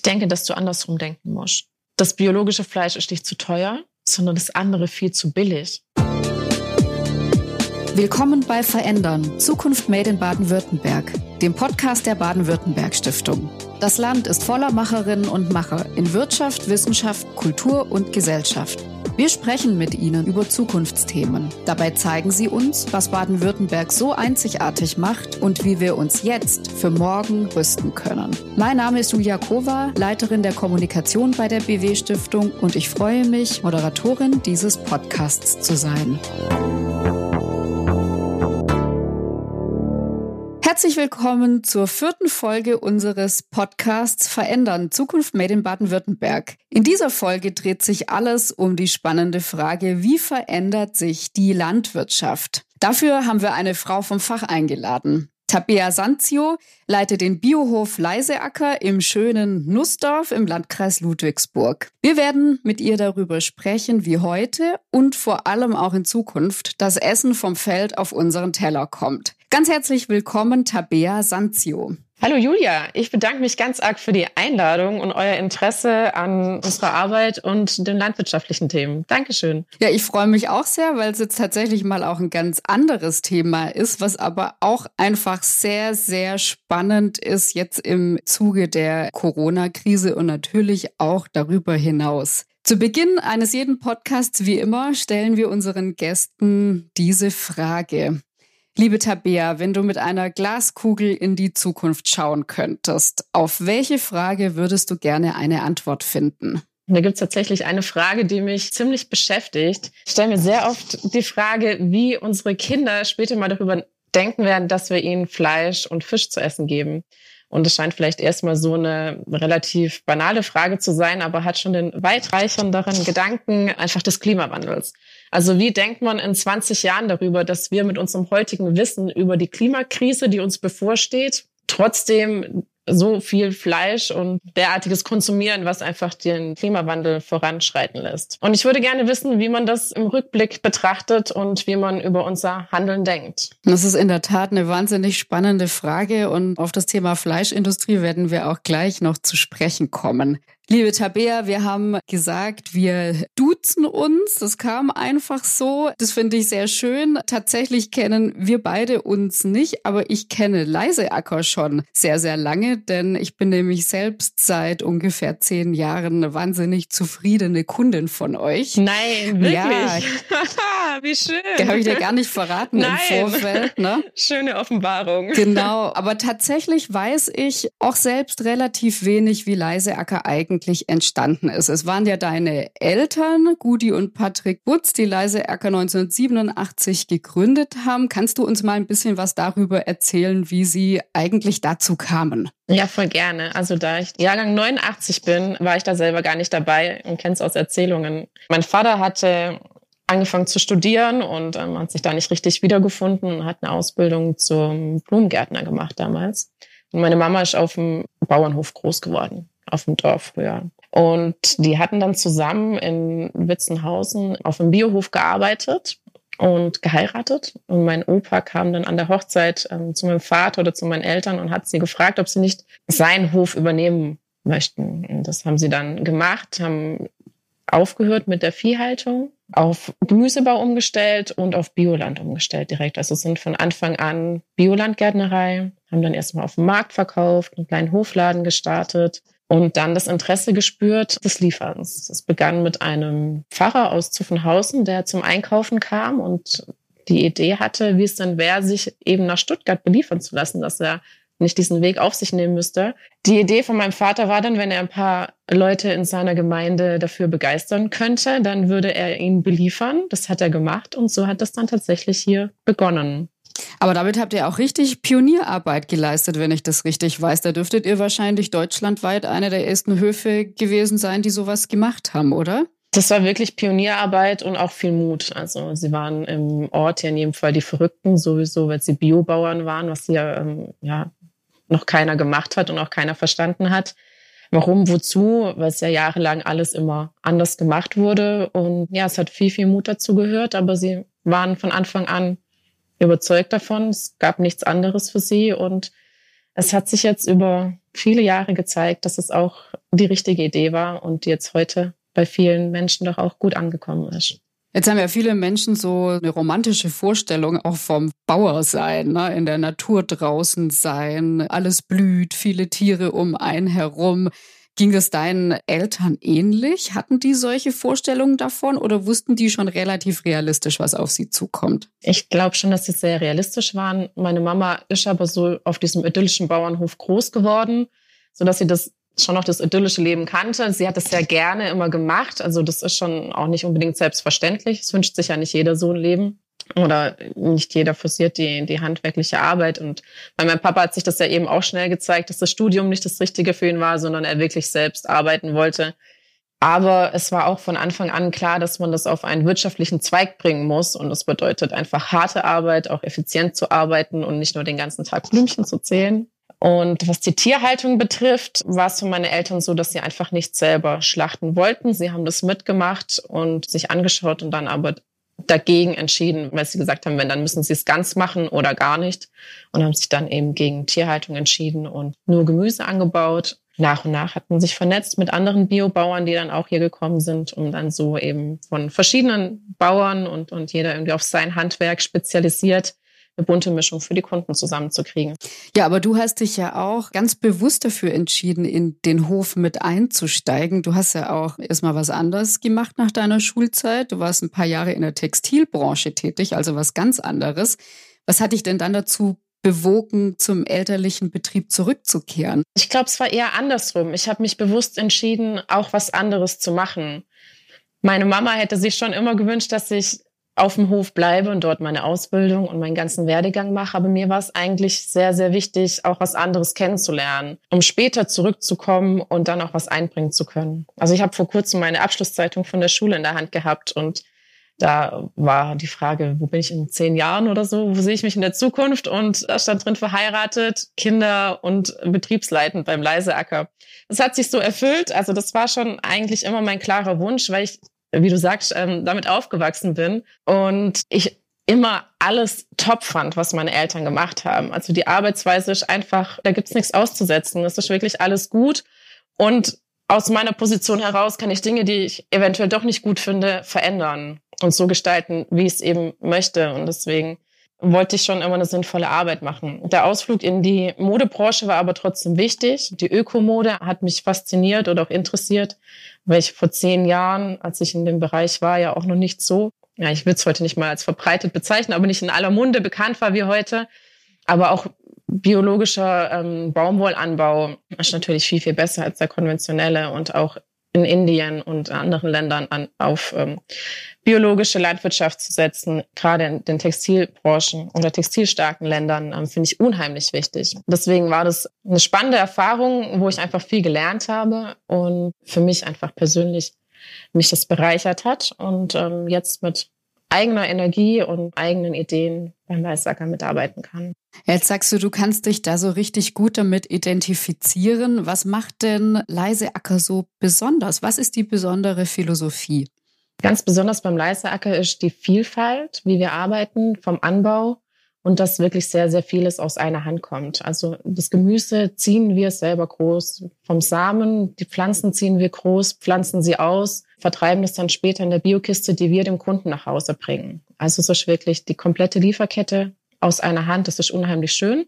Ich denke, dass du andersrum denken musst. Das biologische Fleisch ist nicht zu teuer, sondern das andere viel zu billig. Willkommen bei Verändern, Zukunft Made in Baden-Württemberg, dem Podcast der Baden-Württemberg Stiftung. Das Land ist voller Macherinnen und Macher in Wirtschaft, Wissenschaft, Kultur und Gesellschaft. Wir sprechen mit Ihnen über Zukunftsthemen. Dabei zeigen Sie uns, was Baden-Württemberg so einzigartig macht und wie wir uns jetzt für morgen rüsten können. Mein Name ist Julia Kova, Leiterin der Kommunikation bei der BW Stiftung und ich freue mich, Moderatorin dieses Podcasts zu sein. Herzlich willkommen zur vierten Folge unseres Podcasts Verändern Zukunft Made in Baden-Württemberg. In dieser Folge dreht sich alles um die spannende Frage, wie verändert sich die Landwirtschaft? Dafür haben wir eine Frau vom Fach eingeladen. Tabea Sanzio leitet den Biohof Leiseacker im schönen Nussdorf im Landkreis Ludwigsburg. Wir werden mit ihr darüber sprechen, wie heute und vor allem auch in Zukunft das Essen vom Feld auf unseren Teller kommt. Ganz herzlich willkommen, Tabea Sanzio. Hallo Julia, ich bedanke mich ganz arg für die Einladung und euer Interesse an unserer Arbeit und den landwirtschaftlichen Themen. Dankeschön. Ja, ich freue mich auch sehr, weil es jetzt tatsächlich mal auch ein ganz anderes Thema ist, was aber auch einfach sehr, sehr spannend ist jetzt im Zuge der Corona-Krise und natürlich auch darüber hinaus. Zu Beginn eines jeden Podcasts, wie immer, stellen wir unseren Gästen diese Frage. Liebe Tabea, wenn du mit einer Glaskugel in die Zukunft schauen könntest, auf welche Frage würdest du gerne eine Antwort finden? Da gibt es tatsächlich eine Frage, die mich ziemlich beschäftigt. Ich stelle mir sehr oft die Frage, wie unsere Kinder später mal darüber denken werden, dass wir ihnen Fleisch und Fisch zu essen geben. Und es scheint vielleicht erstmal so eine relativ banale Frage zu sein, aber hat schon den weitreichenderen Gedanken einfach des Klimawandels. Also wie denkt man in 20 Jahren darüber, dass wir mit unserem heutigen Wissen über die Klimakrise, die uns bevorsteht, trotzdem so viel Fleisch und derartiges konsumieren, was einfach den Klimawandel voranschreiten lässt. Und ich würde gerne wissen, wie man das im Rückblick betrachtet und wie man über unser Handeln denkt. Das ist in der Tat eine wahnsinnig spannende Frage und auf das Thema Fleischindustrie werden wir auch gleich noch zu sprechen kommen. Liebe Tabea, wir haben gesagt, wir duzen uns. Das kam einfach so. Das finde ich sehr schön. Tatsächlich kennen wir beide uns nicht, aber ich kenne Leiseacker schon sehr, sehr lange, denn ich bin nämlich selbst seit ungefähr zehn Jahren eine wahnsinnig zufriedene Kundin von euch. Nein, wirklich? Ja. Wie schön. Habe ich dir gar nicht verraten Nein. im Vorfeld. Ne? Schöne Offenbarung. Genau, aber tatsächlich weiß ich auch selbst relativ wenig, wie Leiseacker eigentlich eigentlich entstanden ist. Es waren ja deine Eltern, Gudi und Patrick Butz, die Leise Erker 1987 gegründet haben. Kannst du uns mal ein bisschen was darüber erzählen, wie sie eigentlich dazu kamen? Ja, voll gerne. Also da ich Jahrgang 89 bin, war ich da selber gar nicht dabei und kenne es aus Erzählungen. Mein Vater hatte angefangen zu studieren und ähm, hat sich da nicht richtig wiedergefunden und hat eine Ausbildung zum Blumengärtner gemacht damals. Und meine Mama ist auf dem Bauernhof groß geworden auf dem Dorf früher. Und die hatten dann zusammen in Witzenhausen auf einem Biohof gearbeitet und geheiratet. Und mein Opa kam dann an der Hochzeit ähm, zu meinem Vater oder zu meinen Eltern und hat sie gefragt, ob sie nicht seinen Hof übernehmen möchten. Und das haben sie dann gemacht, haben aufgehört mit der Viehhaltung, auf Gemüsebau umgestellt und auf Bioland umgestellt direkt. Also sind von Anfang an Biolandgärtnerei, haben dann erstmal auf dem Markt verkauft, einen kleinen Hofladen gestartet, und dann das Interesse gespürt des Lieferns. Das begann mit einem Pfarrer aus Zuffenhausen, der zum Einkaufen kam und die Idee hatte, wie es denn wäre, sich eben nach Stuttgart beliefern zu lassen, dass er nicht diesen Weg auf sich nehmen müsste. Die Idee von meinem Vater war dann, wenn er ein paar Leute in seiner Gemeinde dafür begeistern könnte, dann würde er ihn beliefern. Das hat er gemacht und so hat das dann tatsächlich hier begonnen. Aber damit habt ihr auch richtig Pionierarbeit geleistet, wenn ich das richtig weiß. Da dürftet ihr wahrscheinlich deutschlandweit einer der ersten Höfe gewesen sein, die sowas gemacht haben, oder? Das war wirklich Pionierarbeit und auch viel Mut. Also sie waren im Ort ja in jedem Fall die Verrückten sowieso, weil sie Biobauern waren, was ja, ähm, ja noch keiner gemacht hat und auch keiner verstanden hat. Warum, wozu? Weil es ja jahrelang alles immer anders gemacht wurde. Und ja, es hat viel, viel Mut dazu gehört, aber sie waren von Anfang an überzeugt davon. Es gab nichts anderes für sie und es hat sich jetzt über viele Jahre gezeigt, dass es auch die richtige Idee war und die jetzt heute bei vielen Menschen doch auch gut angekommen ist. Jetzt haben ja viele Menschen so eine romantische Vorstellung auch vom Bauer sein, ne? in der Natur draußen sein, alles blüht, viele Tiere um einen herum. Ging es deinen Eltern ähnlich? Hatten die solche Vorstellungen davon oder wussten die schon relativ realistisch, was auf sie zukommt? Ich glaube schon, dass sie sehr realistisch waren. Meine Mama ist aber so auf diesem idyllischen Bauernhof groß geworden, sodass sie das schon noch das idyllische Leben kannte. Sie hat es sehr gerne immer gemacht. Also das ist schon auch nicht unbedingt selbstverständlich. Es wünscht sich ja nicht jeder so ein Leben. Oder nicht jeder forciert die, die handwerkliche Arbeit. Und bei meinem Papa hat sich das ja eben auch schnell gezeigt, dass das Studium nicht das Richtige für ihn war, sondern er wirklich selbst arbeiten wollte. Aber es war auch von Anfang an klar, dass man das auf einen wirtschaftlichen Zweig bringen muss. Und das bedeutet einfach harte Arbeit, auch effizient zu arbeiten und nicht nur den ganzen Tag Blümchen zu zählen. Und was die Tierhaltung betrifft, war es für meine Eltern so, dass sie einfach nicht selber schlachten wollten. Sie haben das mitgemacht und sich angeschaut und dann aber dagegen entschieden, weil sie gesagt haben, wenn, dann müssen sie es ganz machen oder gar nicht. Und haben sich dann eben gegen Tierhaltung entschieden und nur Gemüse angebaut. Nach und nach hat man sich vernetzt mit anderen Biobauern, die dann auch hier gekommen sind, um dann so eben von verschiedenen Bauern und, und jeder irgendwie auf sein Handwerk spezialisiert eine bunte Mischung für die Kunden zusammenzukriegen. Ja, aber du hast dich ja auch ganz bewusst dafür entschieden, in den Hof mit einzusteigen. Du hast ja auch erstmal was anderes gemacht nach deiner Schulzeit. Du warst ein paar Jahre in der Textilbranche tätig, also was ganz anderes. Was hat dich denn dann dazu bewogen, zum elterlichen Betrieb zurückzukehren? Ich glaube, es war eher andersrum. Ich habe mich bewusst entschieden, auch was anderes zu machen. Meine Mama hätte sich schon immer gewünscht, dass ich auf dem Hof bleibe und dort meine Ausbildung und meinen ganzen Werdegang mache. Aber mir war es eigentlich sehr, sehr wichtig, auch was anderes kennenzulernen, um später zurückzukommen und dann auch was einbringen zu können. Also ich habe vor kurzem meine Abschlusszeitung von der Schule in der Hand gehabt und da war die Frage, wo bin ich in zehn Jahren oder so? Wo sehe ich mich in der Zukunft? Und da stand drin verheiratet, Kinder und betriebsleitend beim Leiseacker. Das hat sich so erfüllt. Also das war schon eigentlich immer mein klarer Wunsch, weil ich wie du sagst, ähm, damit aufgewachsen bin und ich immer alles top fand, was meine Eltern gemacht haben. Also die Arbeitsweise ist einfach, da gibt's nichts auszusetzen. Es ist wirklich alles gut. Und aus meiner Position heraus kann ich Dinge, die ich eventuell doch nicht gut finde, verändern und so gestalten, wie ich es eben möchte. Und deswegen wollte ich schon immer eine sinnvolle Arbeit machen. Der Ausflug in die Modebranche war aber trotzdem wichtig. Die Ökomode hat mich fasziniert oder auch interessiert, weil ich vor zehn Jahren, als ich in dem Bereich war, ja auch noch nicht so, ja, ich will es heute nicht mal als verbreitet bezeichnen, aber nicht in aller Munde bekannt war wie heute. Aber auch biologischer ähm, Baumwollanbau ist natürlich viel, viel besser als der konventionelle und auch in Indien und anderen Ländern an, auf ähm, biologische Landwirtschaft zu setzen, gerade in den Textilbranchen oder textilstarken Ländern, ähm, finde ich unheimlich wichtig. Deswegen war das eine spannende Erfahrung, wo ich einfach viel gelernt habe und für mich einfach persönlich mich das bereichert hat und ähm, jetzt mit eigener Energie und eigenen Ideen beim Weißacker mitarbeiten kann. Jetzt sagst du, du kannst dich da so richtig gut damit identifizieren. Was macht denn Leiseacker so besonders? Was ist die besondere Philosophie? Ganz besonders beim Leiseacker ist die Vielfalt, wie wir arbeiten, vom Anbau und dass wirklich sehr, sehr vieles aus einer Hand kommt. Also das Gemüse ziehen wir selber groß vom Samen, die Pflanzen ziehen wir groß, pflanzen sie aus, vertreiben das dann später in der Biokiste, die wir dem Kunden nach Hause bringen. Also so ist wirklich die komplette Lieferkette aus einer Hand. Das ist unheimlich schön.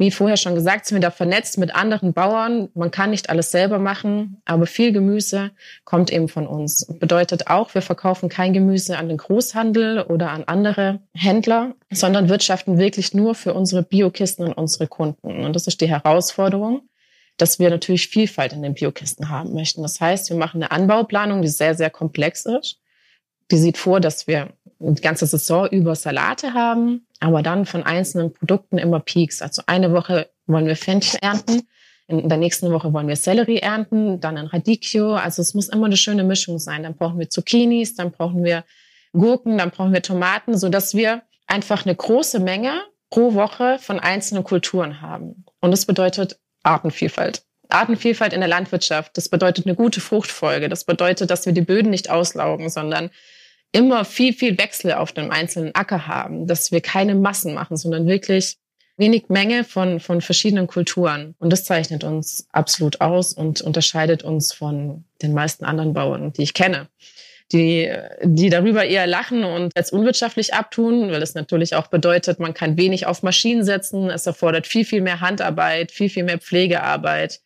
Wie vorher schon gesagt, sind wir da vernetzt mit anderen Bauern. Man kann nicht alles selber machen, aber viel Gemüse kommt eben von uns. Bedeutet auch, wir verkaufen kein Gemüse an den Großhandel oder an andere Händler, sondern wirtschaften wirklich nur für unsere Biokisten und unsere Kunden. Und das ist die Herausforderung, dass wir natürlich Vielfalt in den Biokisten haben möchten. Das heißt, wir machen eine Anbauplanung, die sehr, sehr komplex ist. Die sieht vor, dass wir die ganze Saison über Salate haben, aber dann von einzelnen Produkten immer Peaks. Also eine Woche wollen wir Fenchel ernten, in der nächsten Woche wollen wir Sellerie ernten, dann ein Radicchio. Also es muss immer eine schöne Mischung sein. Dann brauchen wir Zucchinis, dann brauchen wir Gurken, dann brauchen wir Tomaten, so dass wir einfach eine große Menge pro Woche von einzelnen Kulturen haben. Und das bedeutet Artenvielfalt. Artenvielfalt in der Landwirtschaft. Das bedeutet eine gute Fruchtfolge. Das bedeutet, dass wir die Böden nicht auslaugen, sondern immer viel, viel Wechsel auf dem einzelnen Acker haben, dass wir keine Massen machen, sondern wirklich wenig Menge von, von verschiedenen Kulturen. Und das zeichnet uns absolut aus und unterscheidet uns von den meisten anderen Bauern, die ich kenne die, die darüber eher lachen und als unwirtschaftlich abtun, weil das natürlich auch bedeutet, man kann wenig auf Maschinen setzen. Es erfordert viel, viel mehr Handarbeit, viel, viel mehr Pflegearbeit.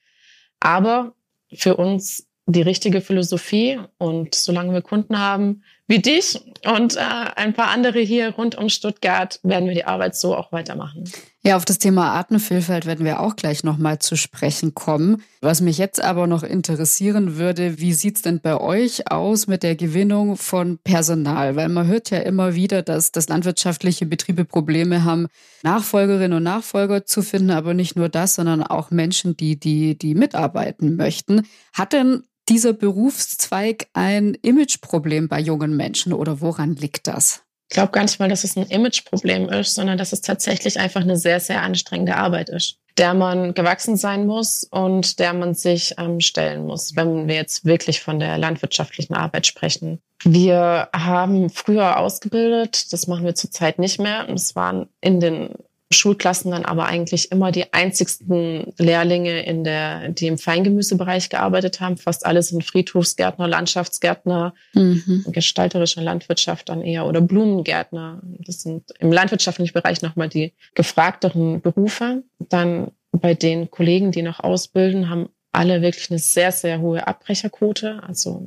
Aber für uns die richtige Philosophie. Und solange wir Kunden haben wie dich und äh, ein paar andere hier rund um Stuttgart, werden wir die Arbeit so auch weitermachen. Ja, auf das Thema Artenvielfalt werden wir auch gleich nochmal zu sprechen kommen. Was mich jetzt aber noch interessieren würde, wie sieht's denn bei euch aus mit der Gewinnung von Personal? Weil man hört ja immer wieder, dass, dass landwirtschaftliche Betriebe Probleme haben, Nachfolgerinnen und Nachfolger zu finden, aber nicht nur das, sondern auch Menschen, die, die, die mitarbeiten möchten. Hat denn dieser Berufszweig ein Imageproblem bei jungen Menschen oder woran liegt das? Ich glaube gar nicht mal, dass es ein Imageproblem ist, sondern dass es tatsächlich einfach eine sehr, sehr anstrengende Arbeit ist, der man gewachsen sein muss und der man sich ähm, stellen muss, wenn wir jetzt wirklich von der landwirtschaftlichen Arbeit sprechen. Wir haben früher ausgebildet, das machen wir zurzeit nicht mehr. Es waren in den Schulklassen dann aber eigentlich immer die einzigsten Lehrlinge in der, die im Feingemüsebereich gearbeitet haben. Fast alle sind Friedhofsgärtner, Landschaftsgärtner, mhm. gestalterische Landwirtschaft dann eher oder Blumengärtner. Das sind im landwirtschaftlichen Bereich nochmal die gefragteren Berufe. Dann bei den Kollegen, die noch ausbilden, haben alle wirklich eine sehr, sehr hohe Abbrecherquote. Also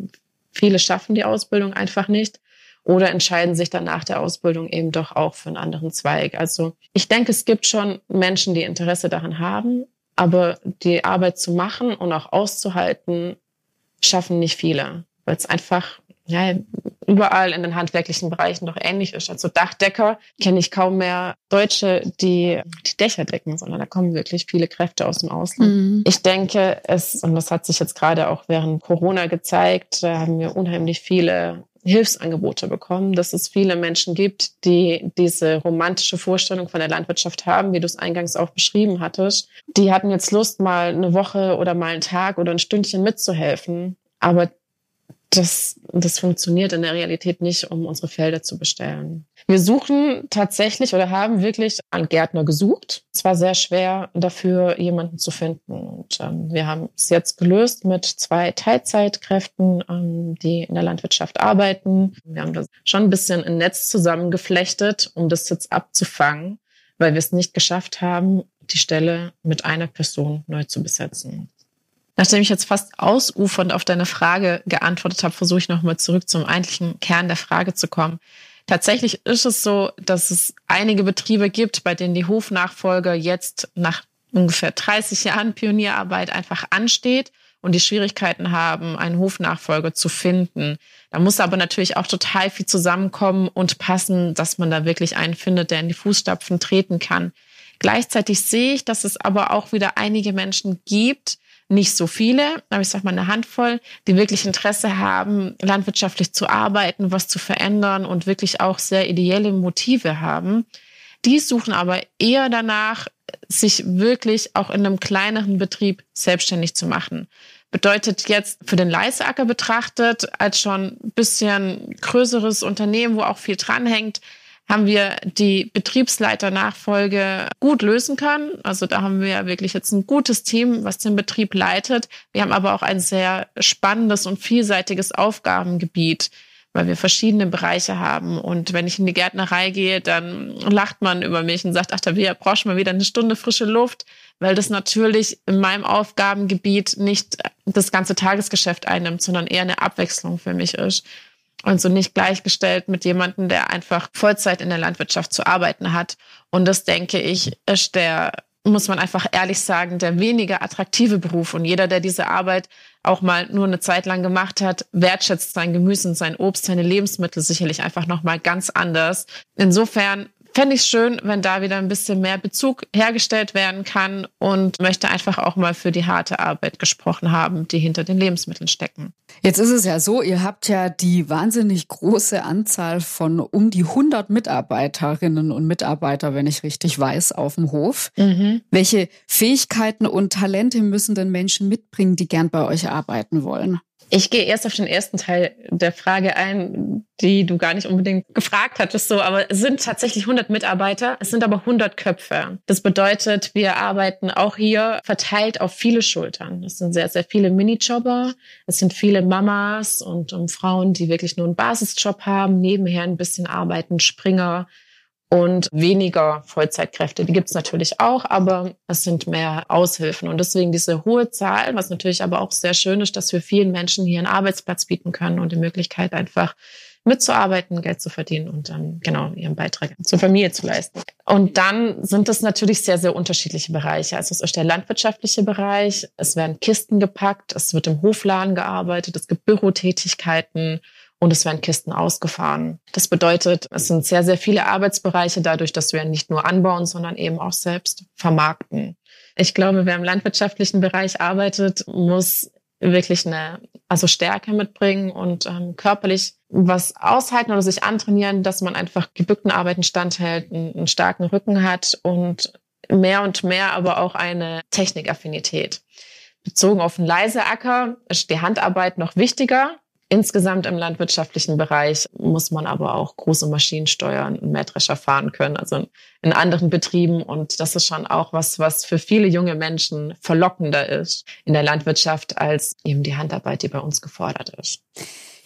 viele schaffen die Ausbildung einfach nicht oder entscheiden sich dann nach der Ausbildung eben doch auch für einen anderen Zweig. Also ich denke, es gibt schon Menschen, die Interesse daran haben, aber die Arbeit zu machen und auch auszuhalten, schaffen nicht viele, weil es einfach ja, überall in den handwerklichen Bereichen doch ähnlich ist. Also Dachdecker kenne ich kaum mehr Deutsche, die die Dächer decken, sondern da kommen wirklich viele Kräfte aus dem Ausland. Mhm. Ich denke, es, und das hat sich jetzt gerade auch während Corona gezeigt, da haben wir unheimlich viele Hilfsangebote bekommen, dass es viele Menschen gibt, die diese romantische Vorstellung von der Landwirtschaft haben, wie du es eingangs auch beschrieben hattest. Die hatten jetzt Lust, mal eine Woche oder mal einen Tag oder ein Stündchen mitzuhelfen. Aber das, das funktioniert in der Realität nicht, um unsere Felder zu bestellen. Wir suchen tatsächlich oder haben wirklich einen Gärtner gesucht. Es war sehr schwer, dafür jemanden zu finden. Und ähm, wir haben es jetzt gelöst mit zwei Teilzeitkräften, ähm, die in der Landwirtschaft arbeiten. Wir haben das schon ein bisschen ein Netz zusammengeflechtet, um das jetzt abzufangen, weil wir es nicht geschafft haben, die Stelle mit einer Person neu zu besetzen. Nachdem ich jetzt fast ausufernd auf deine Frage geantwortet habe, versuche ich nochmal zurück zum eigentlichen Kern der Frage zu kommen. Tatsächlich ist es so, dass es einige Betriebe gibt, bei denen die Hofnachfolge jetzt nach ungefähr 30 Jahren Pionierarbeit einfach ansteht und die Schwierigkeiten haben, einen Hofnachfolger zu finden. Da muss aber natürlich auch total viel zusammenkommen und passen, dass man da wirklich einen findet, der in die Fußstapfen treten kann. Gleichzeitig sehe ich, dass es aber auch wieder einige Menschen gibt, nicht so viele, aber ich sag mal eine Handvoll, die wirklich Interesse haben, landwirtschaftlich zu arbeiten, was zu verändern und wirklich auch sehr ideelle Motive haben. Die suchen aber eher danach, sich wirklich auch in einem kleineren Betrieb selbstständig zu machen. Bedeutet jetzt für den Leiseacker betrachtet, als schon ein bisschen größeres Unternehmen, wo auch viel dranhängt, haben wir die Betriebsleiternachfolge gut lösen können. Also da haben wir wirklich jetzt ein gutes Team, was den Betrieb leitet. Wir haben aber auch ein sehr spannendes und vielseitiges Aufgabengebiet, weil wir verschiedene Bereiche haben. Und wenn ich in die Gärtnerei gehe, dann lacht man über mich und sagt, ach, da brauchst du mal wieder eine Stunde frische Luft, weil das natürlich in meinem Aufgabengebiet nicht das ganze Tagesgeschäft einnimmt, sondern eher eine Abwechslung für mich ist und so nicht gleichgestellt mit jemandem, der einfach Vollzeit in der Landwirtschaft zu arbeiten hat. Und das denke ich, ist der, muss man einfach ehrlich sagen, der weniger attraktive Beruf. Und jeder, der diese Arbeit auch mal nur eine Zeit lang gemacht hat, wertschätzt sein Gemüse und sein Obst, seine Lebensmittel sicherlich einfach nochmal ganz anders. Insofern fände ich schön, wenn da wieder ein bisschen mehr Bezug hergestellt werden kann und möchte einfach auch mal für die harte Arbeit gesprochen haben, die hinter den Lebensmitteln stecken. Jetzt ist es ja so, ihr habt ja die wahnsinnig große Anzahl von um die 100 Mitarbeiterinnen und Mitarbeiter, wenn ich richtig weiß, auf dem Hof. Mhm. Welche Fähigkeiten und Talente müssen denn Menschen mitbringen, die gern bei euch arbeiten wollen? Ich gehe erst auf den ersten Teil der Frage ein, die du gar nicht unbedingt gefragt hattest, so, aber es sind tatsächlich 100 Mitarbeiter, es sind aber 100 Köpfe. Das bedeutet, wir arbeiten auch hier verteilt auf viele Schultern. Es sind sehr, sehr viele Minijobber, es sind viele Mamas und um Frauen, die wirklich nur einen Basisjob haben, nebenher ein bisschen arbeiten, Springer, und weniger Vollzeitkräfte. Die gibt es natürlich auch, aber es sind mehr Aushilfen. Und deswegen diese hohe Zahl, was natürlich aber auch sehr schön ist, dass wir vielen Menschen hier einen Arbeitsplatz bieten können und die Möglichkeit einfach mitzuarbeiten, Geld zu verdienen und dann genau ihren Beitrag zur Familie zu leisten. Und dann sind es natürlich sehr, sehr unterschiedliche Bereiche. Also es ist der landwirtschaftliche Bereich, es werden Kisten gepackt, es wird im Hofladen gearbeitet, es gibt Bürotätigkeiten, und es werden Kisten ausgefahren. Das bedeutet, es sind sehr, sehr viele Arbeitsbereiche dadurch, dass wir nicht nur anbauen, sondern eben auch selbst vermarkten. Ich glaube, wer im landwirtschaftlichen Bereich arbeitet, muss wirklich eine also Stärke mitbringen und ähm, körperlich was aushalten oder sich antrainieren, dass man einfach gebückten Arbeiten standhält, einen, einen starken Rücken hat und mehr und mehr aber auch eine Technikaffinität. Bezogen auf einen Leiseacker ist die Handarbeit noch wichtiger, Insgesamt im landwirtschaftlichen Bereich muss man aber auch große Maschinen steuern und Mähdrescher fahren können, also in anderen Betrieben. Und das ist schon auch was, was für viele junge Menschen verlockender ist in der Landwirtschaft als eben die Handarbeit, die bei uns gefordert ist.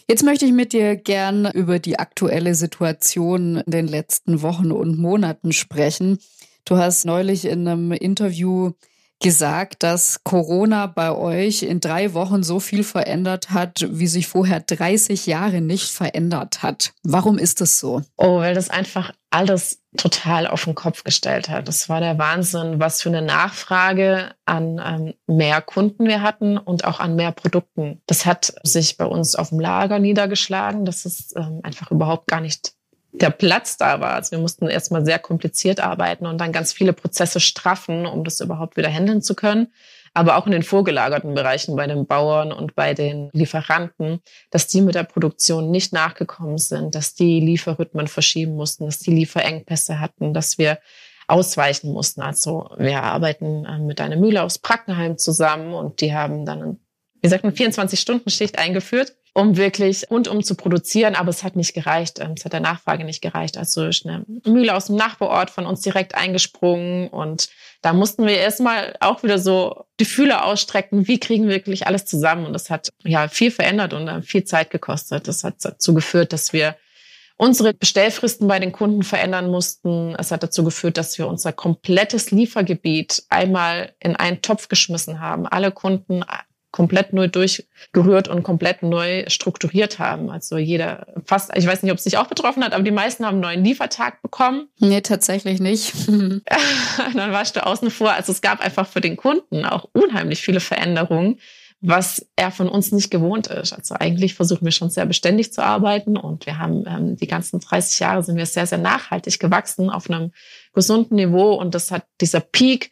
Jetzt möchte ich mit dir gern über die aktuelle Situation in den letzten Wochen und Monaten sprechen. Du hast neulich in einem Interview gesagt, dass Corona bei euch in drei Wochen so viel verändert hat, wie sich vorher 30 Jahre nicht verändert hat. Warum ist das so? Oh, weil das einfach alles total auf den Kopf gestellt hat. Das war der Wahnsinn, was für eine Nachfrage an ähm, mehr Kunden wir hatten und auch an mehr Produkten. Das hat sich bei uns auf dem Lager niedergeschlagen. Das ist ähm, einfach überhaupt gar nicht der Platz da war. Also wir mussten erstmal sehr kompliziert arbeiten und dann ganz viele Prozesse straffen, um das überhaupt wieder handeln zu können. Aber auch in den vorgelagerten Bereichen bei den Bauern und bei den Lieferanten, dass die mit der Produktion nicht nachgekommen sind, dass die Lieferrhythmen verschieben mussten, dass die Lieferengpässe hatten, dass wir ausweichen mussten. Also wir arbeiten äh, mit einer Mühle aus Brackenheim zusammen und die haben dann, wie gesagt, eine 24-Stunden-Schicht eingeführt um wirklich rundum zu produzieren. Aber es hat nicht gereicht. Ähm, es hat der Nachfrage nicht gereicht. Also ist eine Mühle aus dem Nachbarort von uns direkt eingesprungen. Und da mussten wir erstmal auch wieder so die Fühler ausstrecken. Wie kriegen wir wirklich alles zusammen? Und das hat ja viel verändert und äh, viel Zeit gekostet. Das hat dazu geführt, dass wir unsere Bestellfristen bei den Kunden verändern mussten. Es hat dazu geführt, dass wir unser komplettes Liefergebiet einmal in einen Topf geschmissen haben. Alle Kunden komplett neu durchgerührt und komplett neu strukturiert haben. Also jeder, fast, ich weiß nicht, ob es sich auch betroffen hat, aber die meisten haben einen neuen Liefertag bekommen. Nee, tatsächlich nicht. Dann warst du außen vor. Also es gab einfach für den Kunden auch unheimlich viele Veränderungen, was er von uns nicht gewohnt ist. Also eigentlich versuchen wir schon sehr beständig zu arbeiten und wir haben ähm, die ganzen 30 Jahre sind wir sehr, sehr nachhaltig gewachsen auf einem gesunden Niveau und das hat dieser Peak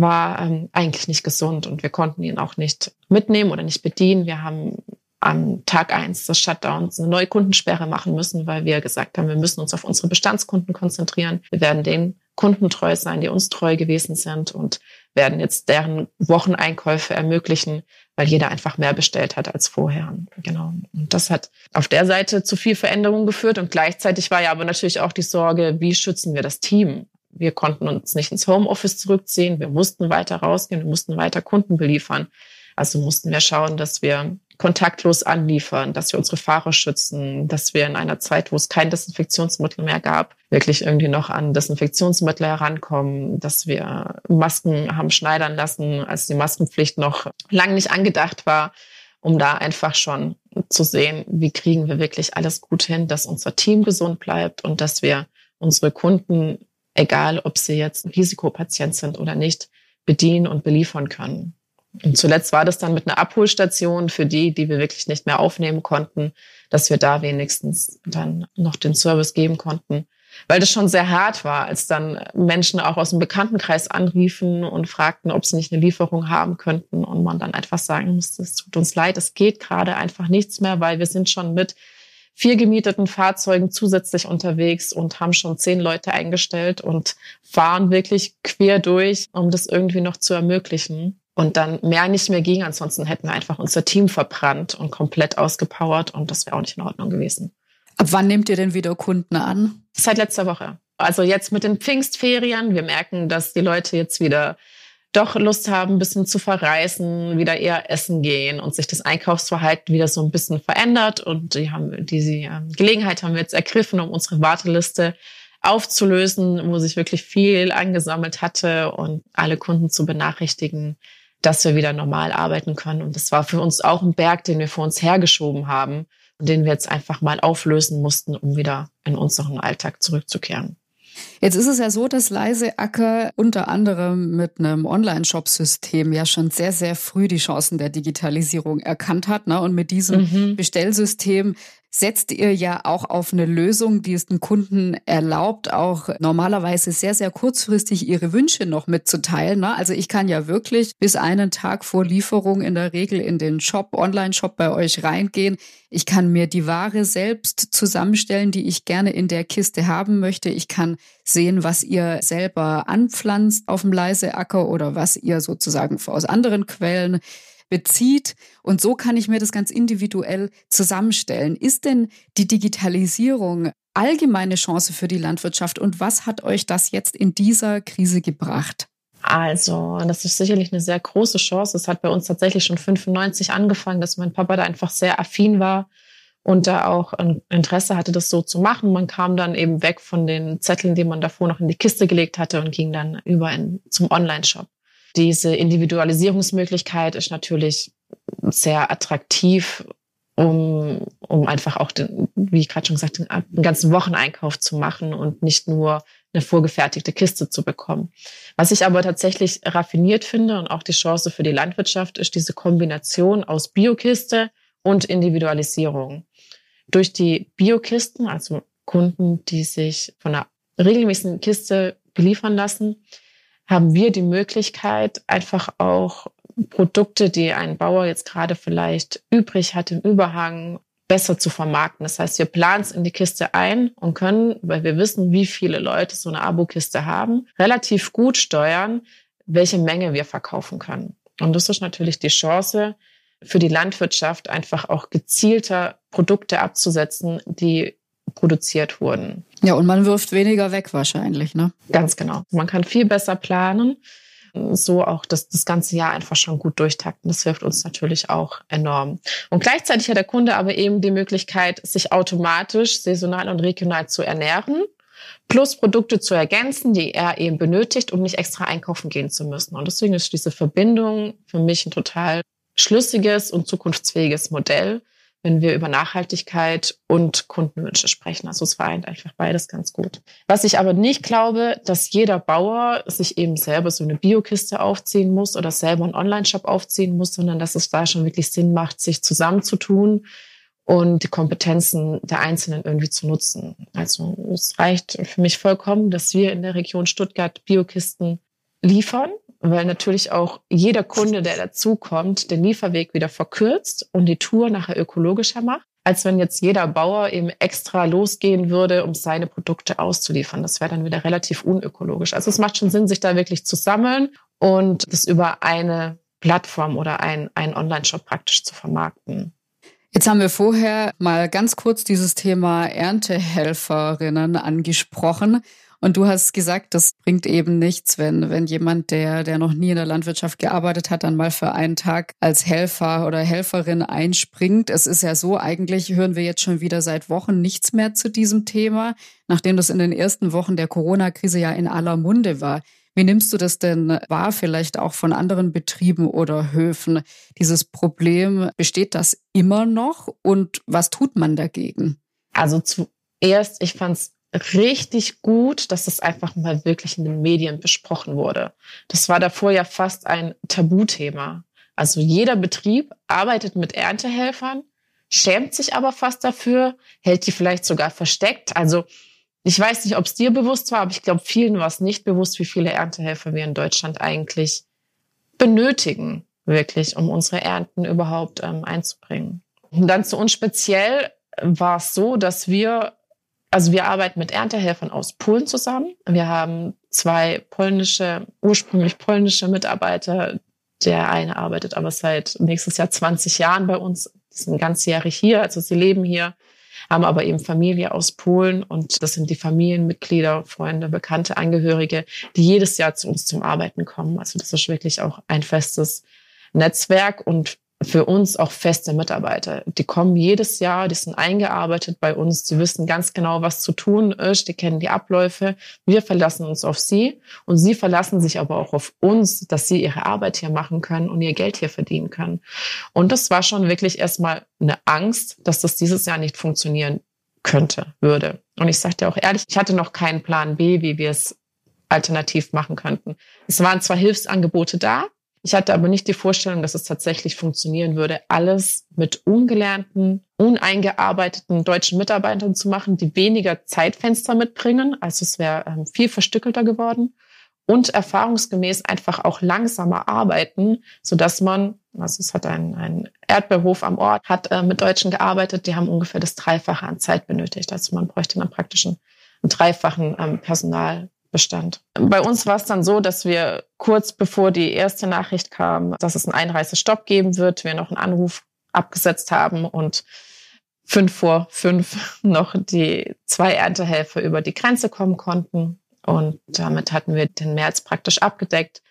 war ähm, eigentlich nicht gesund und wir konnten ihn auch nicht mitnehmen oder nicht bedienen. Wir haben am Tag eins des Shutdowns eine neue Kundensperre machen müssen, weil wir gesagt haben, wir müssen uns auf unsere Bestandskunden konzentrieren. Wir werden den Kunden treu sein, die uns treu gewesen sind und werden jetzt deren Wocheneinkäufe ermöglichen, weil jeder einfach mehr bestellt hat als vorher. Genau. Und das hat auf der Seite zu viel Veränderung geführt und gleichzeitig war ja aber natürlich auch die Sorge, wie schützen wir das Team? Wir konnten uns nicht ins Homeoffice zurückziehen. Wir mussten weiter rausgehen. Wir mussten weiter Kunden beliefern. Also mussten wir schauen, dass wir kontaktlos anliefern, dass wir unsere Fahrer schützen, dass wir in einer Zeit, wo es kein Desinfektionsmittel mehr gab, wirklich irgendwie noch an Desinfektionsmittel herankommen, dass wir Masken haben schneidern lassen, als die Maskenpflicht noch lang nicht angedacht war, um da einfach schon zu sehen, wie kriegen wir wirklich alles gut hin, dass unser Team gesund bleibt und dass wir unsere Kunden egal ob sie jetzt Risikopatient sind oder nicht, bedienen und beliefern können. Und zuletzt war das dann mit einer Abholstation für die, die wir wirklich nicht mehr aufnehmen konnten, dass wir da wenigstens dann noch den Service geben konnten. Weil das schon sehr hart war, als dann Menschen auch aus dem Bekanntenkreis anriefen und fragten, ob sie nicht eine Lieferung haben könnten und man dann einfach sagen musste, es tut uns leid, es geht gerade einfach nichts mehr, weil wir sind schon mit vier gemieteten Fahrzeugen zusätzlich unterwegs und haben schon zehn Leute eingestellt und fahren wirklich quer durch, um das irgendwie noch zu ermöglichen. und dann mehr nicht mehr ging. Ansonsten hätten wir einfach unser Team verbrannt und komplett ausgepowert und das wäre auch nicht in Ordnung gewesen. Ab wann nehmt ihr denn wieder Kunden an? Seit letzter Woche. Also jetzt mit den Pfingstferien. Wir merken, dass die Leute jetzt wieder doch Lust haben, ein bisschen zu verreisen, wieder eher essen gehen und sich das Einkaufsverhalten wieder so ein bisschen verändert. Und die haben diese ähm, Gelegenheit haben wir jetzt ergriffen, um unsere Warteliste aufzulösen, wo sich wirklich viel angesammelt hatte und alle Kunden zu benachrichtigen, dass wir wieder normal arbeiten können. Und das war für uns auch ein Berg, den wir vor uns hergeschoben haben und den wir jetzt einfach mal auflösen mussten, um wieder in unseren Alltag zurückzukehren. Jetzt ist es ja so, dass Leise Acker unter anderem mit einem Online-Shop-System ja schon sehr, sehr früh die Chancen der Digitalisierung erkannt hat. Ne? Und mit diesem mhm. Bestellsystem setzt ihr ja auch auf eine Lösung, die es den Kunden erlaubt, auch normalerweise sehr, sehr kurzfristig ihre Wünsche noch mitzuteilen. Ne? Also ich kann ja wirklich bis einen Tag vor Lieferung in der Regel in den Shop, Online-Shop bei euch reingehen. Ich kann mir die Ware selbst zusammenstellen, die ich gerne in der Kiste haben möchte. Ich kann sehen, was ihr selber anpflanzt auf dem Leiseacker oder was ihr sozusagen aus anderen Quellen bezieht. Und so kann ich mir das ganz individuell zusammenstellen. Ist denn die Digitalisierung allgemeine Chance für die Landwirtschaft und was hat euch das jetzt in dieser Krise gebracht? Also, das ist sicherlich eine sehr große Chance. Es hat bei uns tatsächlich schon 95 angefangen, dass mein Papa da einfach sehr affin war und da auch ein Interesse hatte, das so zu machen. Man kam dann eben weg von den Zetteln, die man davor noch in die Kiste gelegt hatte und ging dann über in, zum Online-Shop. Diese Individualisierungsmöglichkeit ist natürlich sehr attraktiv, um, um einfach auch, den, wie ich gerade schon gesagt habe, einen ganzen Wocheneinkauf zu machen und nicht nur eine vorgefertigte Kiste zu bekommen. Was ich aber tatsächlich raffiniert finde und auch die Chance für die Landwirtschaft ist diese Kombination aus Biokiste und Individualisierung. Durch die Biokisten, also Kunden, die sich von einer regelmäßigen Kiste beliefern lassen, haben wir die Möglichkeit, einfach auch Produkte, die ein Bauer jetzt gerade vielleicht übrig hat im Überhang, besser zu vermarkten. Das heißt, wir planen es in die Kiste ein und können, weil wir wissen, wie viele Leute so eine Abo-Kiste haben, relativ gut steuern, welche Menge wir verkaufen können. Und das ist natürlich die Chance für die Landwirtschaft, einfach auch gezielter Produkte abzusetzen, die produziert wurden. Ja, und man wirft weniger weg wahrscheinlich, ne? Ganz genau. Man kann viel besser planen, so auch das, das ganze Jahr einfach schon gut durchtakten. Das hilft uns natürlich auch enorm. Und gleichzeitig hat der Kunde aber eben die Möglichkeit, sich automatisch saisonal und regional zu ernähren plus Produkte zu ergänzen, die er eben benötigt, um nicht extra einkaufen gehen zu müssen. Und deswegen ist diese Verbindung für mich ein total schlüssiges und zukunftsfähiges Modell, wenn wir über Nachhaltigkeit und Kundenwünsche sprechen. Also es vereint einfach beides ganz gut. Was ich aber nicht glaube, dass jeder Bauer sich eben selber so eine Biokiste aufziehen muss oder selber einen Online-Shop aufziehen muss, sondern dass es da schon wirklich Sinn macht, sich zusammenzutun und die Kompetenzen der Einzelnen irgendwie zu nutzen. Also es reicht für mich vollkommen, dass wir in der Region Stuttgart Biokisten liefern weil natürlich auch jeder Kunde, der dazukommt, den Lieferweg wieder verkürzt und die Tour nachher ökologischer macht, als wenn jetzt jeder Bauer eben extra losgehen würde, um seine Produkte auszuliefern. Das wäre dann wieder relativ unökologisch. Also es macht schon Sinn, sich da wirklich zu sammeln und das über eine Plattform oder ein, ein Online-Shop praktisch zu vermarkten. Jetzt haben wir vorher mal ganz kurz dieses Thema Erntehelferinnen angesprochen. Und du hast gesagt, das bringt eben nichts, wenn, wenn jemand, der, der noch nie in der Landwirtschaft gearbeitet hat, dann mal für einen Tag als Helfer oder Helferin einspringt. Es ist ja so, eigentlich hören wir jetzt schon wieder seit Wochen nichts mehr zu diesem Thema, nachdem das in den ersten Wochen der Corona-Krise ja in aller Munde war. Wie nimmst du das denn wahr, vielleicht auch von anderen Betrieben oder Höfen? Dieses Problem, besteht das immer noch und was tut man dagegen? Also zuerst, ich fand es richtig gut, dass das einfach mal wirklich in den Medien besprochen wurde. Das war davor ja fast ein Tabuthema. Also jeder Betrieb arbeitet mit Erntehelfern, schämt sich aber fast dafür, hält die vielleicht sogar versteckt. Also ich weiß nicht, ob es dir bewusst war, aber ich glaube, vielen war es nicht bewusst, wie viele Erntehelfer wir in Deutschland eigentlich benötigen, wirklich, um unsere Ernten überhaupt ähm, einzubringen. Und dann zu uns speziell war es so, dass wir also wir arbeiten mit Erntehelfern aus Polen zusammen. Wir haben zwei polnische, ursprünglich polnische Mitarbeiter, Der eine arbeitet aber seit nächstes Jahr 20 Jahren bei uns, die sind ganzjährig hier, also sie leben hier, haben aber eben Familie aus Polen und das sind die Familienmitglieder, Freunde, Bekannte, Angehörige, die jedes Jahr zu uns zum Arbeiten kommen. Also das ist wirklich auch ein festes Netzwerk und für uns auch feste Mitarbeiter. Die kommen jedes Jahr, die sind eingearbeitet bei uns, die wissen ganz genau, was zu tun ist, die kennen die Abläufe. Wir verlassen uns auf sie und sie verlassen sich aber auch auf uns, dass sie ihre Arbeit hier machen können und ihr Geld hier verdienen können. Und das war schon wirklich erstmal eine Angst, dass das dieses Jahr nicht funktionieren könnte, würde. Und ich dir auch ehrlich, ich hatte noch keinen Plan B, wie wir es alternativ machen könnten. Es waren zwar Hilfsangebote da, ich hatte aber nicht die Vorstellung, dass es tatsächlich funktionieren würde, alles mit ungelernten, uneingearbeiteten deutschen Mitarbeitern zu machen, die weniger Zeitfenster mitbringen. Also es wäre ähm, viel verstückelter geworden und erfahrungsgemäß einfach auch langsamer arbeiten, so dass man, also es hat ein, ein Erdbeerhof am Ort, hat äh, mit Deutschen gearbeitet, die haben ungefähr das Dreifache an Zeit benötigt. Also man bräuchte dann praktisch einen, einen dreifachen ähm, Personal bestand. Bei uns war es dann so, dass wir kurz bevor die erste Nachricht kam, dass es einen Einreisestopp geben wird, wir noch einen Anruf abgesetzt haben und fünf vor fünf noch die zwei Erntehelfer über die Grenze kommen konnten. Und damit hatten wir den März praktisch abgedeckt.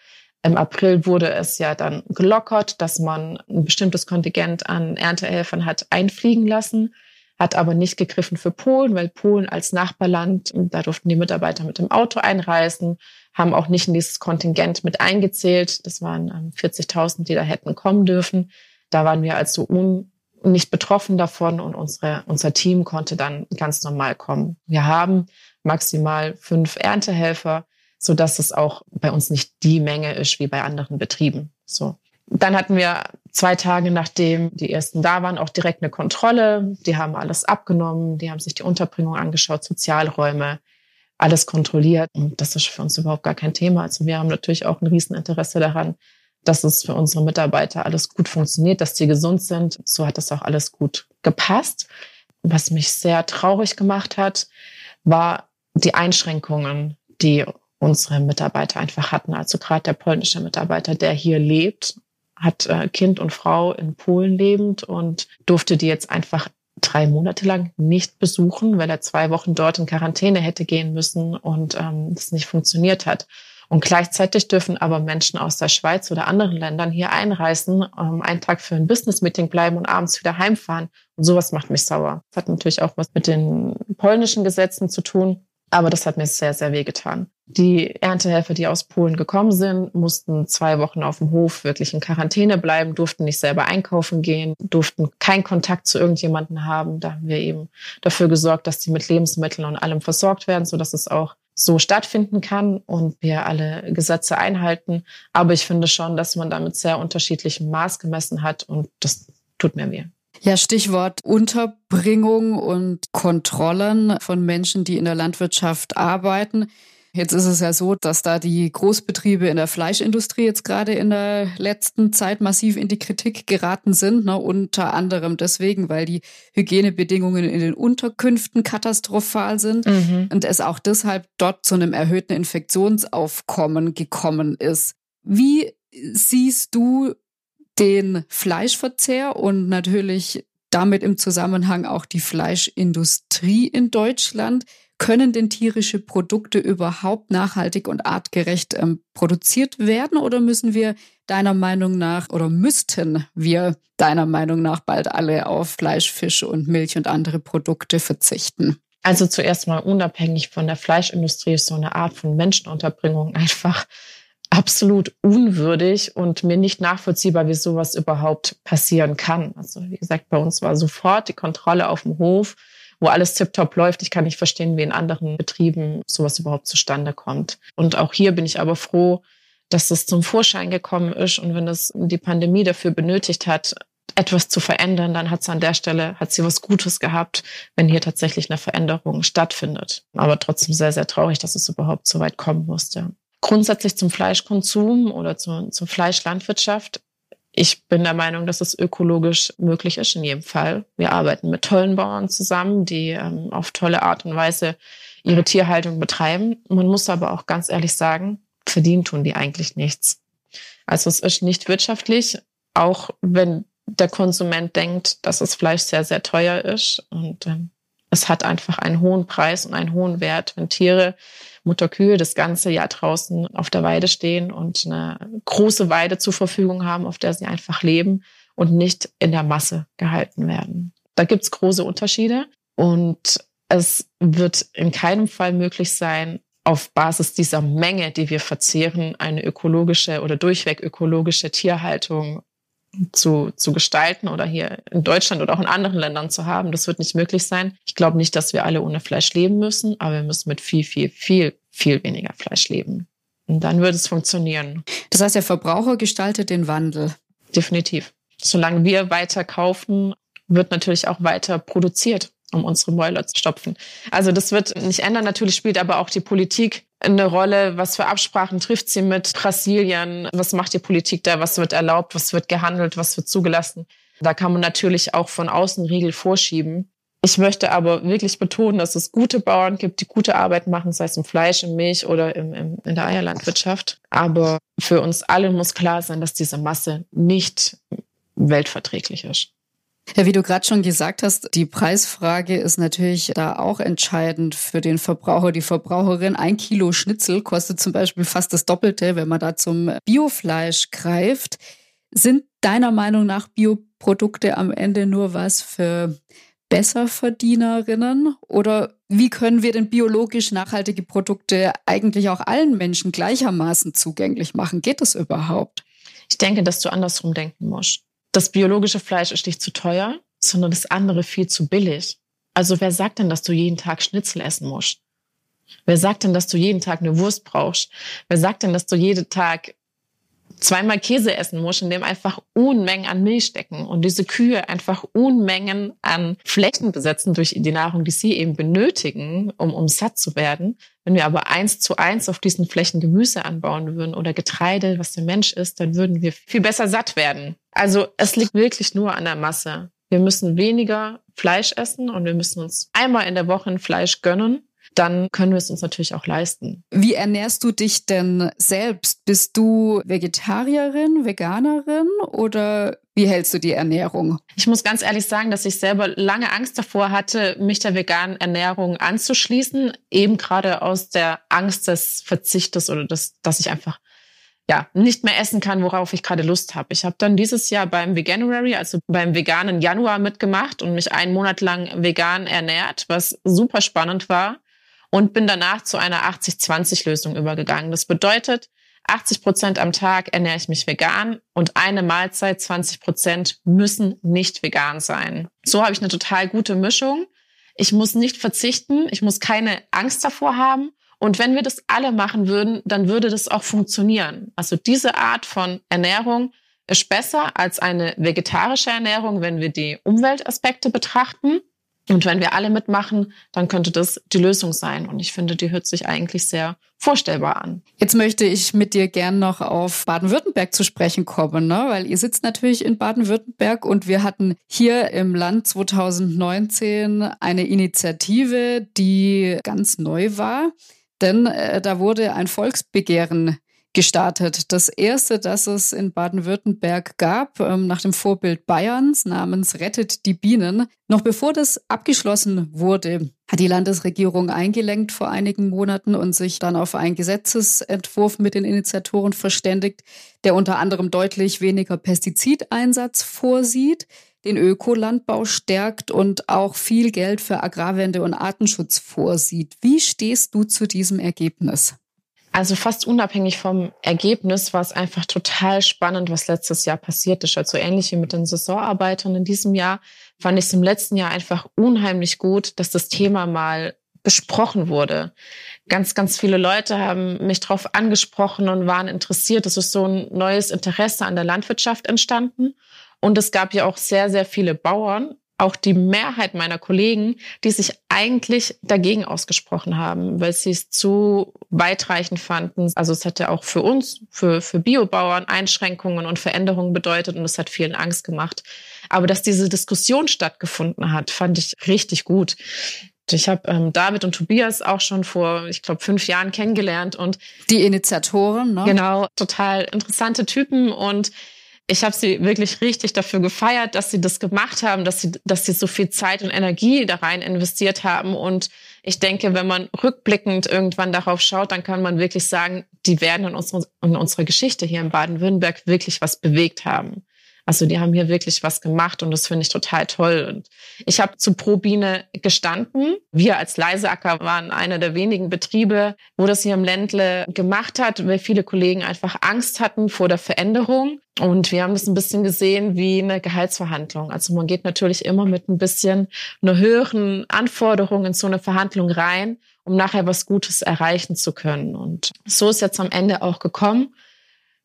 Im April wurde es ja dann gelockert, dass man ein bestimmtes Kontingent an Erntehelfern hat einfliegen lassen hat aber nicht gegriffen für Polen, weil Polen als Nachbarland, da durften die Mitarbeiter mit dem Auto einreisen, haben auch nicht in dieses Kontingent mit eingezählt. Das waren 40.000, ähm, die da hätten kommen dürfen. Da waren wir also un, nicht betroffen davon und unsere, unser Team konnte dann ganz normal kommen. Wir haben maximal fünf Erntehelfer, so dass es auch bei uns nicht die Menge ist wie bei anderen Betrieben. So. Dann hatten wir zwei Tage nachdem die ersten da waren auch direkt eine Kontrolle. Die haben alles abgenommen, die haben sich die Unterbringung angeschaut, Sozialräume, alles kontrolliert. Und das ist für uns überhaupt gar kein Thema. Also wir haben natürlich auch ein Rieseninteresse daran, dass es für unsere Mitarbeiter alles gut funktioniert, dass die gesund sind. So hat das auch alles gut gepasst. Was mich sehr traurig gemacht hat, war die Einschränkungen, die unsere Mitarbeiter einfach hatten. Also gerade der polnische Mitarbeiter, der hier lebt hat äh, Kind und Frau in Polen lebend und durfte die jetzt einfach drei Monate lang nicht besuchen, weil er zwei Wochen dort in Quarantäne hätte gehen müssen und ähm, das nicht funktioniert hat. Und gleichzeitig dürfen aber Menschen aus der Schweiz oder anderen Ländern hier einreisen, ähm, einen Tag für ein Business-Meeting bleiben und abends wieder heimfahren. Und sowas macht mich sauer. Das hat natürlich auch was mit den polnischen Gesetzen zu tun. Aber das hat mir sehr, sehr weh getan. Die Erntehelfer, die aus Polen gekommen sind, mussten zwei Wochen auf dem Hof wirklich in Quarantäne bleiben, durften nicht selber einkaufen gehen, durften keinen Kontakt zu irgendjemanden haben. Da haben wir eben dafür gesorgt, dass die mit Lebensmitteln und allem versorgt werden, so dass es auch so stattfinden kann und wir alle Gesetze einhalten. Aber ich finde schon, dass man damit sehr unterschiedlichem Maß gemessen hat und das tut mir weh. Ja, Stichwort Unterbringung und Kontrollen von Menschen, die in der Landwirtschaft arbeiten. Jetzt ist es ja so, dass da die Großbetriebe in der Fleischindustrie jetzt gerade in der letzten Zeit massiv in die Kritik geraten sind, ne? unter anderem deswegen, weil die Hygienebedingungen in den Unterkünften katastrophal sind mhm. und es auch deshalb dort zu einem erhöhten Infektionsaufkommen gekommen ist. Wie siehst du den Fleischverzehr und natürlich damit im Zusammenhang auch die Fleischindustrie in Deutschland. Können denn tierische Produkte überhaupt nachhaltig und artgerecht ähm, produziert werden oder müssen wir deiner Meinung nach oder müssten wir deiner Meinung nach bald alle auf Fleisch, Fisch und Milch und andere Produkte verzichten? Also zuerst mal unabhängig von der Fleischindustrie ist so eine Art von Menschenunterbringung einfach absolut unwürdig und mir nicht nachvollziehbar, wie sowas überhaupt passieren kann. Also wie gesagt, bei uns war sofort die Kontrolle auf dem Hof, wo alles tiptop läuft. Ich kann nicht verstehen, wie in anderen Betrieben sowas überhaupt zustande kommt. Und auch hier bin ich aber froh, dass das zum Vorschein gekommen ist. Und wenn es die Pandemie dafür benötigt hat, etwas zu verändern, dann hat sie an der Stelle, hat sie was Gutes gehabt, wenn hier tatsächlich eine Veränderung stattfindet. Aber trotzdem sehr, sehr traurig, dass es überhaupt so weit kommen musste grundsätzlich zum Fleischkonsum oder zu, zur Fleischlandwirtschaft. Ich bin der Meinung, dass es ökologisch möglich ist in jedem Fall. Wir arbeiten mit tollen Bauern zusammen, die ähm, auf tolle Art und Weise ihre Tierhaltung betreiben. Man muss aber auch ganz ehrlich sagen, verdienen tun die eigentlich nichts. Also es ist nicht wirtschaftlich, auch wenn der Konsument denkt, dass das Fleisch sehr, sehr teuer ist. Und ähm, es hat einfach einen hohen Preis und einen hohen Wert, wenn Tiere, Mutterkühe das ganze Jahr draußen auf der Weide stehen und eine große Weide zur Verfügung haben, auf der sie einfach leben und nicht in der Masse gehalten werden. Da gibt's große Unterschiede und es wird in keinem Fall möglich sein, auf Basis dieser Menge, die wir verzehren, eine ökologische oder durchweg ökologische Tierhaltung zu, zu gestalten oder hier in Deutschland oder auch in anderen Ländern zu haben. Das wird nicht möglich sein. Ich glaube nicht, dass wir alle ohne Fleisch leben müssen, aber wir müssen mit viel, viel, viel, viel weniger Fleisch leben. Und dann wird es funktionieren. Das heißt, der Verbraucher gestaltet den Wandel. Definitiv. Solange wir weiter kaufen, wird natürlich auch weiter produziert um unsere Mäuler zu stopfen. Also das wird nicht ändern. Natürlich spielt aber auch die Politik eine Rolle. Was für Absprachen trifft sie mit Brasilien? Was macht die Politik da? Was wird erlaubt? Was wird gehandelt? Was wird zugelassen? Da kann man natürlich auch von außen Riegel vorschieben. Ich möchte aber wirklich betonen, dass es gute Bauern gibt, die gute Arbeit machen, sei es im Fleisch, im Milch oder im, im, in der Eierlandwirtschaft. Aber für uns alle muss klar sein, dass diese Masse nicht weltverträglich ist. Ja, wie du gerade schon gesagt hast, die Preisfrage ist natürlich da auch entscheidend für den Verbraucher, die Verbraucherin. Ein Kilo Schnitzel kostet zum Beispiel fast das Doppelte, wenn man da zum Biofleisch greift. Sind deiner Meinung nach Bioprodukte am Ende nur was für Besserverdienerinnen? Oder wie können wir denn biologisch nachhaltige Produkte eigentlich auch allen Menschen gleichermaßen zugänglich machen? Geht das überhaupt? Ich denke, dass du andersrum denken musst das biologische Fleisch ist nicht zu teuer, sondern das andere viel zu billig. Also wer sagt denn, dass du jeden Tag Schnitzel essen musst? Wer sagt denn, dass du jeden Tag eine Wurst brauchst? Wer sagt denn, dass du jeden Tag zweimal Käse essen musst, in dem einfach Unmengen an Milch stecken und diese Kühe einfach Unmengen an Flächen besetzen durch die Nahrung, die sie eben benötigen, um, um satt zu werden. Wenn wir aber eins zu eins auf diesen Flächen Gemüse anbauen würden oder Getreide, was der Mensch isst, dann würden wir viel besser satt werden. Also es liegt wirklich nur an der Masse. Wir müssen weniger Fleisch essen und wir müssen uns einmal in der Woche ein Fleisch gönnen dann können wir es uns natürlich auch leisten. Wie ernährst du dich denn selbst? Bist du Vegetarierin, Veganerin oder wie hältst du die Ernährung? Ich muss ganz ehrlich sagen, dass ich selber lange Angst davor hatte, mich der veganen Ernährung anzuschließen, eben gerade aus der Angst des Verzichtes oder des, dass ich einfach ja, nicht mehr essen kann, worauf ich gerade Lust habe. Ich habe dann dieses Jahr beim Veganuary, also beim veganen Januar mitgemacht und mich einen Monat lang vegan ernährt, was super spannend war und bin danach zu einer 80-20-Lösung übergegangen. Das bedeutet, 80 Prozent am Tag ernähre ich mich vegan und eine Mahlzeit, 20 Prozent müssen nicht vegan sein. So habe ich eine total gute Mischung. Ich muss nicht verzichten, ich muss keine Angst davor haben. Und wenn wir das alle machen würden, dann würde das auch funktionieren. Also diese Art von Ernährung ist besser als eine vegetarische Ernährung, wenn wir die Umweltaspekte betrachten. Und wenn wir alle mitmachen, dann könnte das die Lösung sein. Und ich finde, die hört sich eigentlich sehr vorstellbar an. Jetzt möchte ich mit dir gern noch auf Baden-Württemberg zu sprechen kommen, ne? weil ihr sitzt natürlich in Baden-Württemberg und wir hatten hier im Land 2019 eine Initiative, die ganz neu war. Denn äh, da wurde ein Volksbegehren gestartet. Das erste, das es in Baden-Württemberg gab, ähm, nach dem Vorbild Bayerns namens Rettet die Bienen. Noch bevor das abgeschlossen wurde, hat die Landesregierung eingelenkt vor einigen Monaten und sich dann auf einen Gesetzesentwurf mit den Initiatoren verständigt, der unter anderem deutlich weniger Pestizideinsatz vorsieht, den Ökolandbau stärkt und auch viel Geld für Agrarwende und Artenschutz vorsieht. Wie stehst du zu diesem Ergebnis? Also fast unabhängig vom Ergebnis war es einfach total spannend, was letztes Jahr passiert ist. Also ähnlich wie mit den Saisonarbeitern in diesem Jahr fand ich es im letzten Jahr einfach unheimlich gut, dass das Thema mal besprochen wurde. Ganz, ganz viele Leute haben mich darauf angesprochen und waren interessiert. Es ist so ein neues Interesse an der Landwirtschaft entstanden. Und es gab ja auch sehr, sehr viele Bauern, auch die Mehrheit meiner Kollegen, die sich eigentlich dagegen ausgesprochen haben, weil sie es zu weitreichend fanden. Also es hätte auch für uns, für, für Biobauern Einschränkungen und Veränderungen bedeutet und es hat vielen Angst gemacht. Aber dass diese Diskussion stattgefunden hat, fand ich richtig gut. Ich habe ähm, David und Tobias auch schon vor, ich glaube, fünf Jahren kennengelernt und die Initiatoren, ne? Genau, total interessante Typen und ich habe sie wirklich richtig dafür gefeiert, dass sie das gemacht haben, dass sie, dass sie so viel Zeit und Energie da rein investiert haben. Und ich denke, wenn man rückblickend irgendwann darauf schaut, dann kann man wirklich sagen, die werden in, unsere, in unserer Geschichte hier in Baden-Württemberg wirklich was bewegt haben. Also die haben hier wirklich was gemacht und das finde ich total toll. Und ich habe zu ProBiene gestanden. Wir als Leiseacker waren einer der wenigen Betriebe, wo das hier im Ländle gemacht hat, weil viele Kollegen einfach Angst hatten vor der Veränderung. Und wir haben das ein bisschen gesehen wie eine Gehaltsverhandlung. Also man geht natürlich immer mit ein bisschen einer höheren Anforderung in so eine Verhandlung rein, um nachher was Gutes erreichen zu können. Und so ist jetzt am Ende auch gekommen.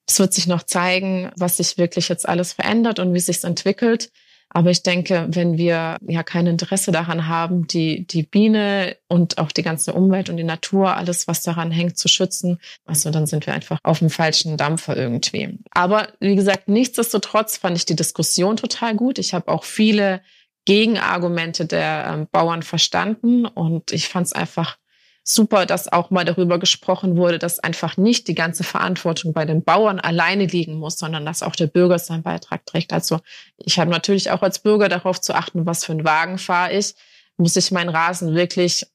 Es wird sich noch zeigen, was sich wirklich jetzt alles verändert und wie es sich entwickelt. Aber ich denke, wenn wir ja kein Interesse daran haben, die, die Biene und auch die ganze Umwelt und die Natur, alles, was daran hängt, zu schützen, also dann sind wir einfach auf dem falschen Dampfer irgendwie. Aber wie gesagt, nichtsdestotrotz fand ich die Diskussion total gut. Ich habe auch viele Gegenargumente der ähm, Bauern verstanden und ich fand es einfach super, dass auch mal darüber gesprochen wurde, dass einfach nicht die ganze Verantwortung bei den Bauern alleine liegen muss, sondern dass auch der Bürger seinen Beitrag trägt. Also ich habe natürlich auch als Bürger darauf zu achten, was für einen Wagen fahre ich. Muss ich meinen Rasen wirklich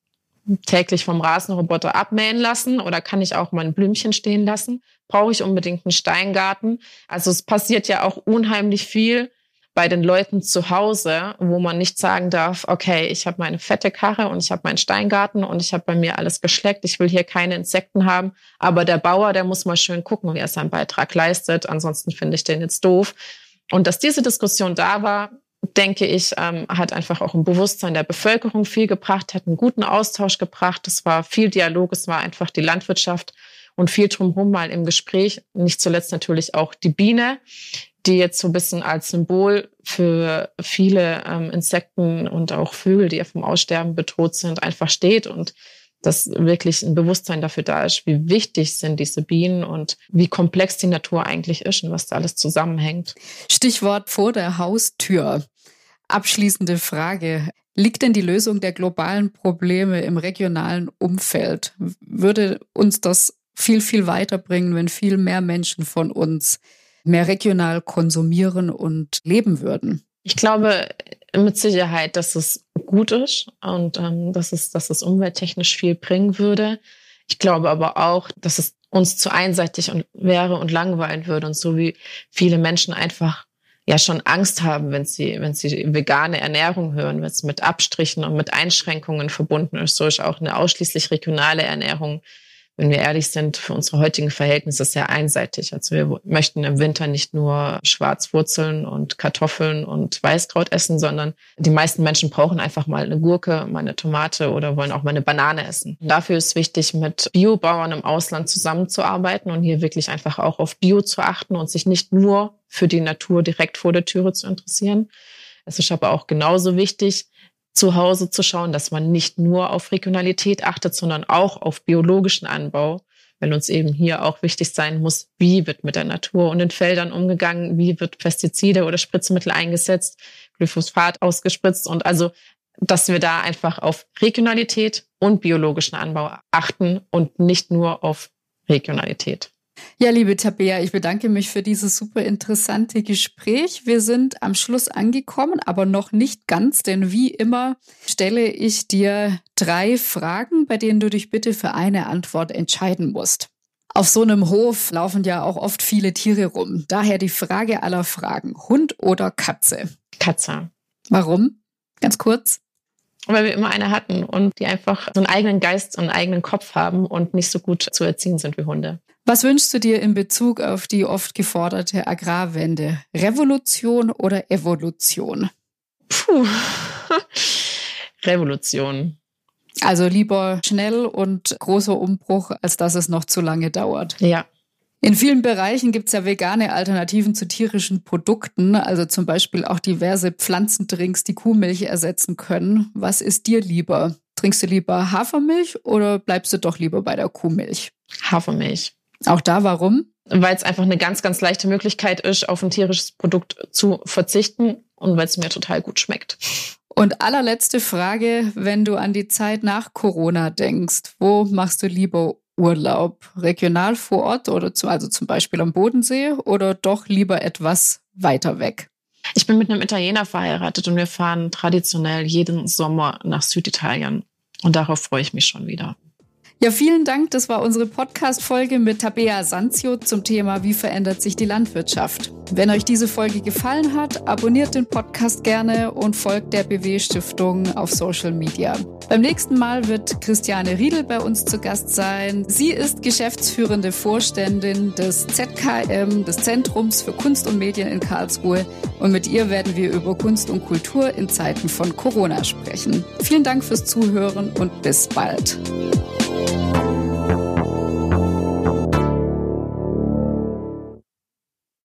täglich vom Rasenroboter abmähen lassen oder kann ich auch mal ein Blümchen stehen lassen? Brauche ich unbedingt einen Steingarten? Also es passiert ja auch unheimlich viel bei den Leuten zu Hause, wo man nicht sagen darf, okay, ich habe meine fette Karre und ich habe meinen Steingarten und ich habe bei mir alles geschleckt, ich will hier keine Insekten haben, aber der Bauer, der muss mal schön gucken, wie er seinen Beitrag leistet, ansonsten finde ich den jetzt doof. Und dass diese Diskussion da war, denke ich, ähm, hat einfach auch im Bewusstsein der Bevölkerung viel gebracht, hat einen guten Austausch gebracht. Es war viel Dialog, es war einfach die Landwirtschaft und viel drumherum mal im Gespräch. Nicht zuletzt natürlich auch die Biene, die jetzt so ein bisschen als Symbol für viele ähm, Insekten und auch Vögel, die ja vom Aussterben bedroht sind, einfach steht und dass wirklich ein Bewusstsein dafür da ist, wie wichtig sind diese Bienen und wie komplex die Natur eigentlich ist und was da alles zusammenhängt. Stichwort vor der Haustür. Abschließende Frage. Liegt denn die Lösung der globalen Probleme im regionalen Umfeld? Würde uns das viel, viel weiterbringen, wenn viel mehr Menschen von uns mehr regional konsumieren und leben würden? Ich glaube mit Sicherheit, dass es gut ist und ähm, dass, es, dass es umwelttechnisch viel bringen würde. Ich glaube aber auch, dass es uns zu einseitig und wäre und langweilen würde und so wie viele Menschen einfach ja schon Angst haben, wenn sie, wenn sie vegane Ernährung hören, wenn es mit Abstrichen und mit Einschränkungen verbunden ist, so ist auch eine ausschließlich regionale Ernährung wenn wir ehrlich sind, für unsere heutigen Verhältnisse sehr einseitig. Also wir möchten im Winter nicht nur Schwarzwurzeln und Kartoffeln und Weißkraut essen, sondern die meisten Menschen brauchen einfach mal eine Gurke, mal eine Tomate oder wollen auch mal eine Banane essen. Dafür ist wichtig, mit Biobauern im Ausland zusammenzuarbeiten und hier wirklich einfach auch auf Bio zu achten und sich nicht nur für die Natur direkt vor der Türe zu interessieren. Es ist aber auch genauso wichtig, zu Hause zu schauen, dass man nicht nur auf Regionalität achtet, sondern auch auf biologischen Anbau, weil uns eben hier auch wichtig sein muss, wie wird mit der Natur und den Feldern umgegangen, wie wird Pestizide oder Spritzmittel eingesetzt, Glyphosat ausgespritzt und also, dass wir da einfach auf Regionalität und biologischen Anbau achten und nicht nur auf Regionalität. Ja, liebe Tabea, ich bedanke mich für dieses super interessante Gespräch. Wir sind am Schluss angekommen, aber noch nicht ganz, denn wie immer stelle ich dir drei Fragen, bei denen du dich bitte für eine Antwort entscheiden musst. Auf so einem Hof laufen ja auch oft viele Tiere rum. Daher die Frage aller Fragen. Hund oder Katze? Katze. Warum? Ganz kurz. Weil wir immer eine hatten und die einfach so einen eigenen Geist und einen eigenen Kopf haben und nicht so gut zu erziehen sind wie Hunde. Was wünschst du dir in Bezug auf die oft geforderte Agrarwende? Revolution oder Evolution? Puh. Revolution. Also lieber schnell und großer Umbruch, als dass es noch zu lange dauert. Ja. In vielen Bereichen gibt es ja vegane Alternativen zu tierischen Produkten, also zum Beispiel auch diverse Pflanzendrinks, die Kuhmilch ersetzen können. Was ist dir lieber? Trinkst du lieber Hafermilch oder bleibst du doch lieber bei der Kuhmilch? Hafermilch. Auch da, warum? Weil es einfach eine ganz, ganz leichte Möglichkeit ist, auf ein tierisches Produkt zu verzichten und weil es mir total gut schmeckt. Und allerletzte Frage, wenn du an die Zeit nach Corona denkst, wo machst du lieber Urlaub? Regional vor Ort oder zu, also zum Beispiel am Bodensee oder doch lieber etwas weiter weg? Ich bin mit einem Italiener verheiratet und wir fahren traditionell jeden Sommer nach Süditalien. Und darauf freue ich mich schon wieder. Ja, vielen Dank. Das war unsere Podcast-Folge mit Tabea Sanzio zum Thema Wie verändert sich die Landwirtschaft? Wenn euch diese Folge gefallen hat, abonniert den Podcast gerne und folgt der BW Stiftung auf Social Media. Beim nächsten Mal wird Christiane Riedel bei uns zu Gast sein. Sie ist geschäftsführende Vorständin des ZKM, des Zentrums für Kunst und Medien in Karlsruhe. Und mit ihr werden wir über Kunst und Kultur in Zeiten von Corona sprechen. Vielen Dank fürs Zuhören und bis bald. Thank you.